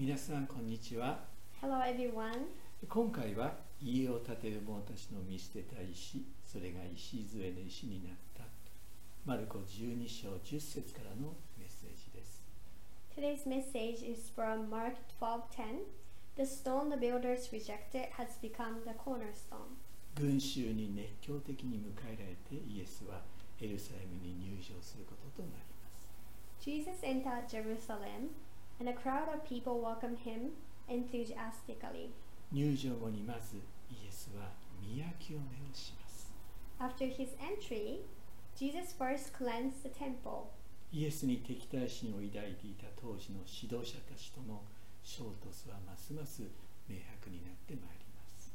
皆さんこんにちは Hello everyone. 今回は家を建てる者たちの見捨てた石それが石杖の石になったマルコ12章10節からのメッセージです Today's message is from Mark 12:10. The stone the builders rejected has become the cornerstone. 群衆に熱狂的に迎えられてイエスはエルサレムに入場することとなります Jesus entered Jerusalem, and a crowd of people welcomed him enthusiastically. 入場後にまずイエスは宮清めをします After his entry, Jesus first cleansed the temple. イエスに敵対心を抱いていた当時の指導者たちとの衝突はますます明白になってまいります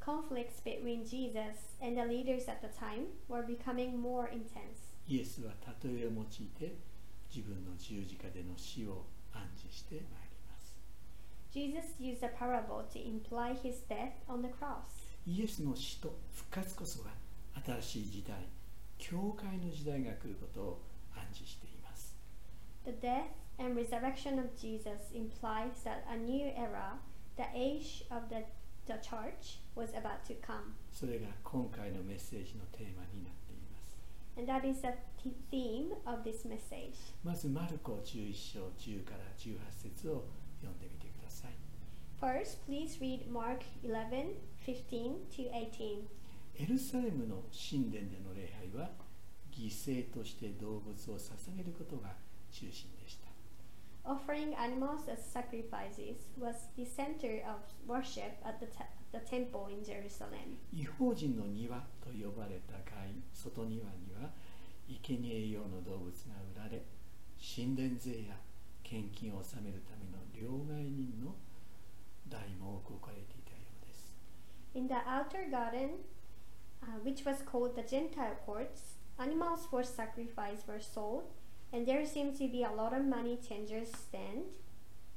Conflicts between Jesus and the leaders at the time were becoming more intense. イエスは例えを用いて自分の十字架での死を 暗示してまいります Jesus used a parable to imply his death on the cross. イエスの死と復活こそが新しい時代教会の時代が来ることを暗示しています The death and resurrection of Jesus implies that a new era, the age of the, the church, was about to come. それが今回のメッセージのテーマになっています And that is the th- theme of this message. まずマルコ11章10から18節を読んでみてください First, please read Mark 11 15 to 18. エルサレムの神殿での礼拝は犠牲として動物を捧げることが中心でした Offering animals as sacrifices was the center of worship at the, te- the temple in Jerusalem. 違法人の庭と呼ばれた外外庭には生贄用の動物が売られ神殿税や献金を納めるための両替人の代も多く置かれていたようです In the outer garden, uh, which was called the Gentile courts, animals for sacrifice were sold, and there seemed to be a lot of money changers stand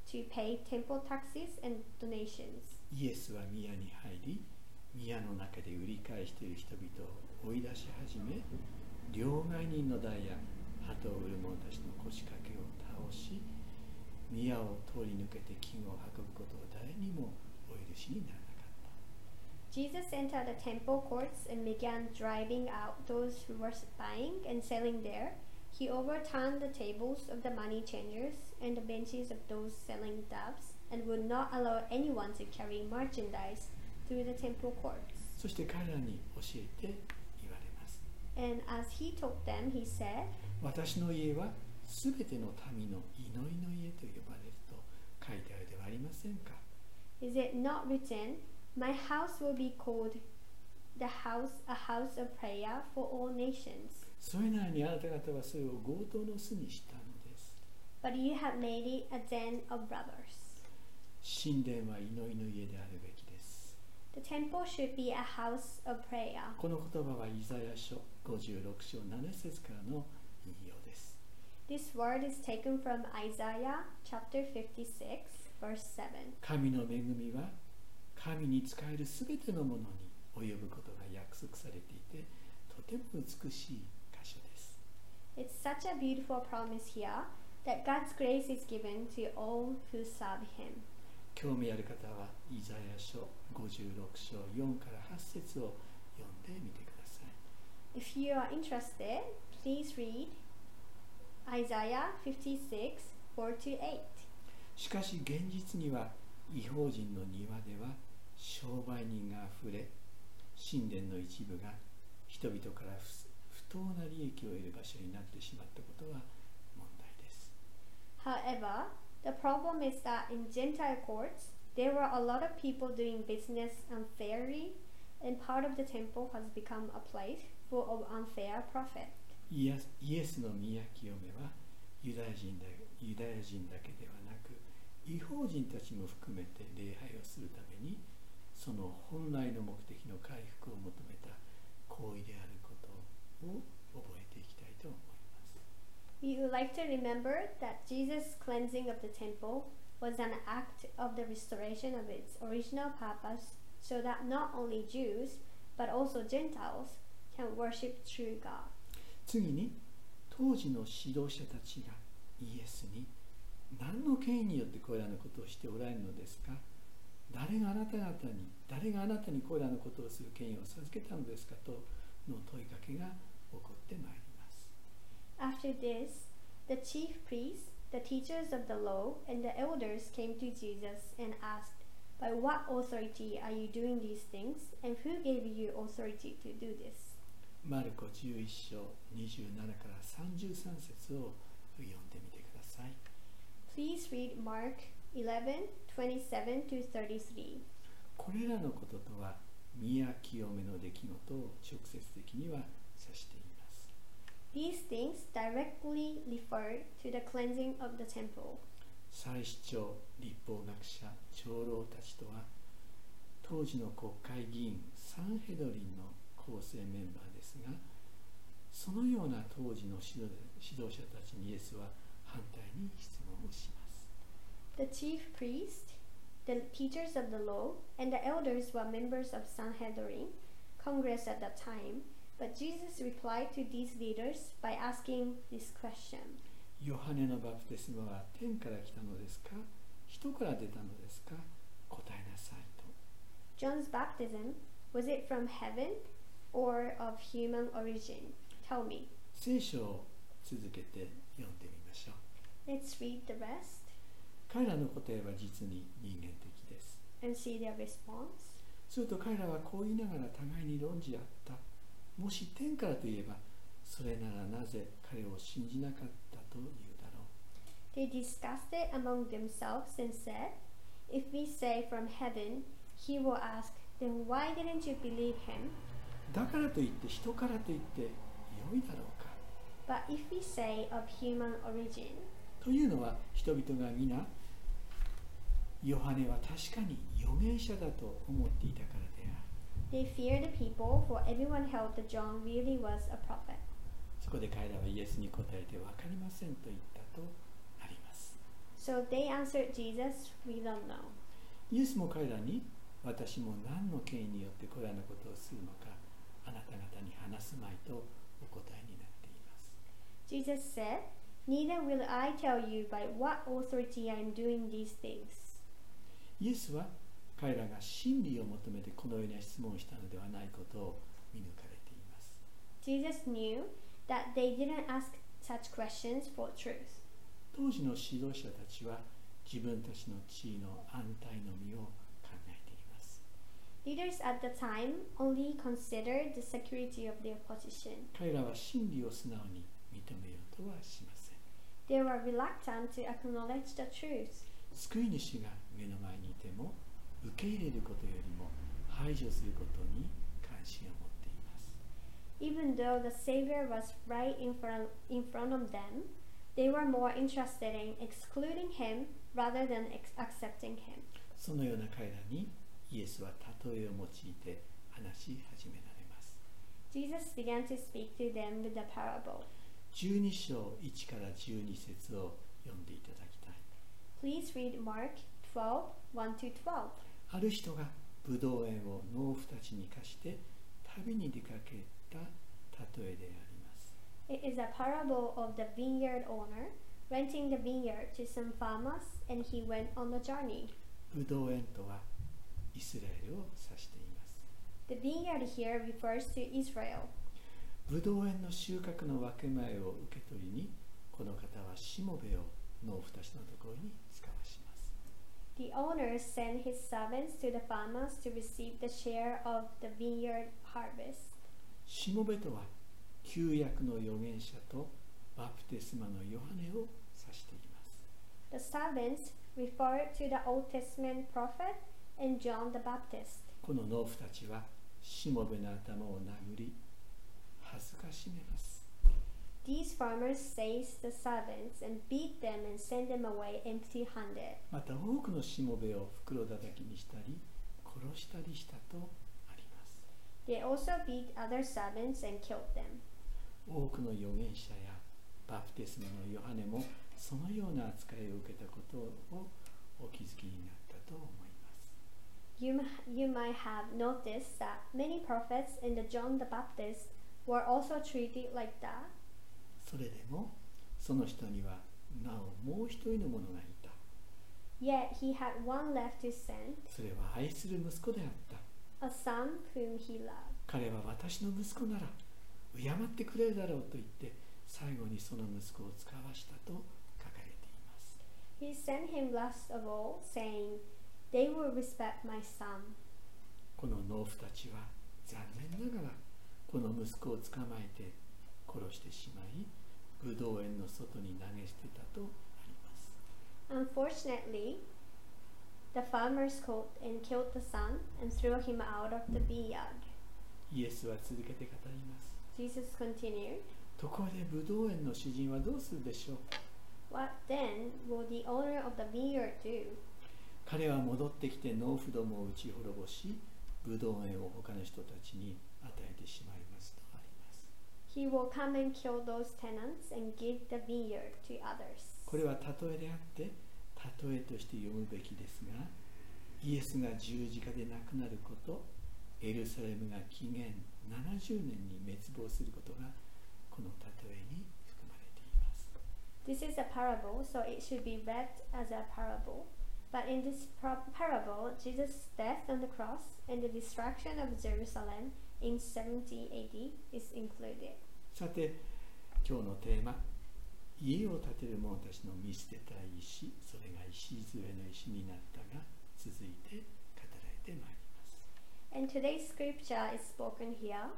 to pay temple taxes and donations. イエスは宮に入り宮の中で売り買いしている人々を追い出し始め両替人の代や鳩を売る者たちの腰掛けを倒し宮を通り抜けて金を運ぶことを誰にもお許しにならなかった Jesus entered the temple courts and began driving out those who were buying and selling there. He overturned the tables of the money changers and the benches of those selling doves, and would not allow anyone to carry merchandise through the temple courts. そして彼らに教えて言われます And as he taught them, he said, 私の家はすべての民の祈りの家と呼ばれると書いてあるではありませんか Is it not written, My house will be called the house, a house of prayer for all nations? それなのにあなた方はそれを強盗の巣にしたのです But you have made it a den of brothers. 神殿は祈りの家であるべきです The temple should be a house of prayer. この言葉はイザヤ書56章7節からの引用です This word is taken from Isaiah chapter 56, verse 7. 神の恵みは神に仕えるすべてのものに及ぶことが約束されていてとても美しい箇所です It's such a beautiful promise here that God's grace is given to all who serve Him. 興味ある方はイザヤ書56章4から8節を読んでみてください If you are interested, please read Isaiah 56, 4 to 8. しかし現実には違法人の庭では商売人があふれ神殿の一部が人々から不不当な利益を得る場所になってしまったことは問題です However, the problem is that in Gentile courts, there were a lot of people doing business unfairly, and part of the temple has become a place full of unfair profit. イエスの宮清めはユダヤ人だユダヤ人だけではなく違法人たちも含めて礼拝をするためにその本来の目的の回復を求めた行為であることを覚えていきたいと思います We would like to remember that Jesus' cleansing of the temple was an act of the restoration of its original purpose so that not only Jews but also Gentiles can worship true God. 次に当時の指導者たちがイエスに何の権威によってこれらのことをしておられるのですか誰があなた方に誰があなたにこれらのことをする権威を授けたのですかとの問いかけが起こってまいります After this, the chief priests, the teachers of the law, and the elders came to Jesus and asked, By what authority are you doing these things, and who gave you authority to do this? マルコ11章27から33節を読んでみてください Please read Mark 11 27 to 33. これらのこととは宮清めの出来事を直接的には指しています These things directly refer to the cleansing of the temple. 祭司長立法学者長老たちとは当時の国会議員サンヘドリンの構成メンバーですがそのような当時の指導指導者たちにイエスは反対に質問をします The chief priest, the teachers of the law, and the elders were members of Sanhedrin, Congress at that time. But Jesus replied to these leaders by asking this question ヨハネのバプテスマは天から来たのですか人から出たのですか答えなさいと John's baptism, was it from heaven or of human origin? Tell me. 聖書を続けて読んでみましょう Let's read the rest 彼らの答えは実に人間的です and see their response. すると彼らはこう言いながら互いに論じ合ったもし天からといえばそれならなぜ彼を信じなかったというだろう They discussed it among themselves and said, If we say from heaven, he will ask, then why didn't you believe him? だからといって人からといって良いだろうか But if we say of human origin, というのは人々が皆ヨハネは確かに預言者だと思っていたから they feared the people, for everyone held that John really was a prophet. そこで彼らはイエスに答えて分かりませんと言ったとあります So they answered Jesus, We don't know. イエスも彼らに私も何の権威によってこれらのことをするのかあなた方に話すまいとお答えになっています Jesus said, Neither will I tell you by what authority I am doing these things. イエスは 彼らが真理を求めてこのような質問をしたのではないことを見抜かれています Jesus knew that they didn't ask such questions for truth. 当時の指導者たちは自分たちの地位の安泰の身を考えています Leaders at the time only considered the security of their position. 彼らは真理を素直に認めようとはしません They were reluctant to acknowledge the truth. 救い主が目の前にいても受け入れることよりも排除することに関心を持っています Even though the Savior was right in front, in front of them, they were more interested in excluding him rather than accepting him. そのような彼らにイエスは例えを用いて話し始められます Jesus began to speak to them with a parable. 12章1から12節を読んでいただきたい Please read Mark 12 1 to 12. ある人がブドウ園を農夫たちに貸して旅に出かけた例えであります It is a parable of the vineyard owner renting the vineyard to some farmers and he went on a journey. ブドウ園とはイスラエルを指しています The vineyard here refers to Israel. ブドウ園の収穫の分け前を受け取りにこの方はしもべを農夫たちの The owner sent his servants to the farmers to receive the share of the vineyard harvest. しもべとは旧約の預言者とバプテスマのヨハネを指しています The servants refer to the Old Testament prophet and John the Baptist. この農夫たちはしもべの頭を殴り恥ずかしめます These farmers seized the servants and beat them and sent them away empty handed. また多くのしもべを袋叩きにしたり殺したりしたとあります They also beat other servants and killed them. 多くの預言者やバプテスマのヨハネもそのような扱いを受けたことをお気づきになったと思います You, m- you might have noticed that many prophets and the John the Baptist were also treated like that. それでもその人にはなおもう一人の者がいた Yet he had one left to send, それは愛する息子であった a son whom he loved. 彼は私の息子なら敬ってくれるだろうと言って最後にその息子を使わしたと書かれています He sent him last of all, saying, They will respect my son. この農夫たちは残念ながらこの息子を捕まえて殺してしまいブドウ園の外に投げ捨てたとあります Unfortunately, the farmers caught and killed the son and threw him out of the vineyard. イエスは続けて語ります Jesus continued, ところでブドウ園の主人はどうするでしょう What then will the owner of the vineyard do? 彼は戻ってきて農夫どもを打ち滅ぼしブドウ園を他の人たちに与えてしまい He will come and kill those tenants and give the vineyard to others. これは例えであって例えとして読むべきですがイエスが十字架で亡くなることエルサレムが紀元70年に滅亡することがこの例えに含まれています This is a parable, so it should be read as a parable. But in this par- parable, Jesus' death on the cross and the destruction of Jerusalem in 70 AD is included. さて今日のテーマ家を建てる者たちの見捨てた石それが石杖の石になったが続いて語られてまいります And today's scripture is spoken here.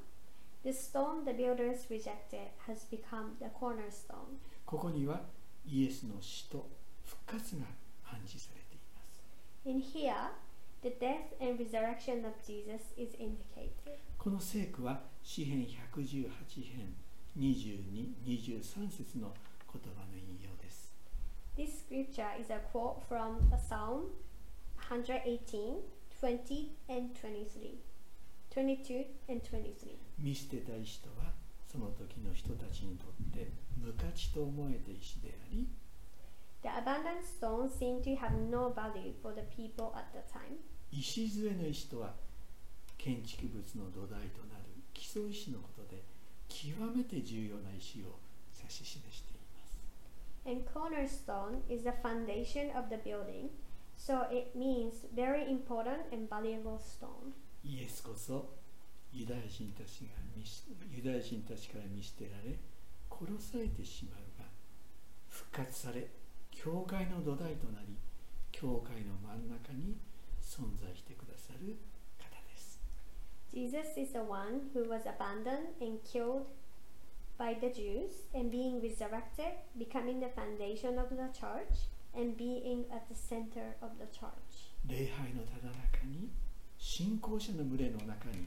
The stone the builders rejected has become the cornerstone. ここにはイエスの死と復活が暗示されています In here, the death and resurrection of Jesus is indicated. この聖句は詩編118編22、23節の言葉の引用です。This scripture is a quote from a Psalm 118, 20 and 23. 22 and 23. 見捨てた石とはその時の人たちにとって無価値と思えた石であり The abandoned stone seemed to have no value for the people at the time. 石杖の石とは建築物の土台となる基礎石のことで極めて重要な石を指し示しています。And cornerstone is the foundation of the building, so it means very important and valuable stone. イエスこそユダヤ人たちがユダヤ人たちから見捨てられ殺されてしまうが復活され教会の土台となり教会の真ん中に存在してくださる。Jesus is the one who was abandoned and killed by the Jews and being resurrected, becoming the foundation of the church and being at the center of the church. 礼拝のただ中に信仰者の群れの中に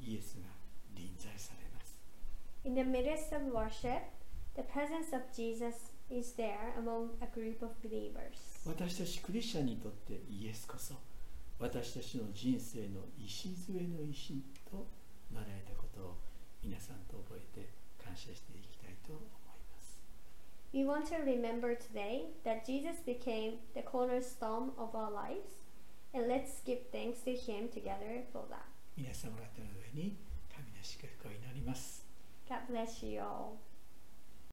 イエスが臨在されます。 In the midst of worship, the presence of Jesus is there among a group of believers. 私たちクリスチャンにとってイエスこそ 私たちの人生の礎の石となられたことを皆さんと覚えて感謝していきたいと思います。We want to remember today that Jesus became the cornerstone of our lives, and let's give thanks to Him together for that. 皆様方の上に神の祝福を祈ります。God bless you all.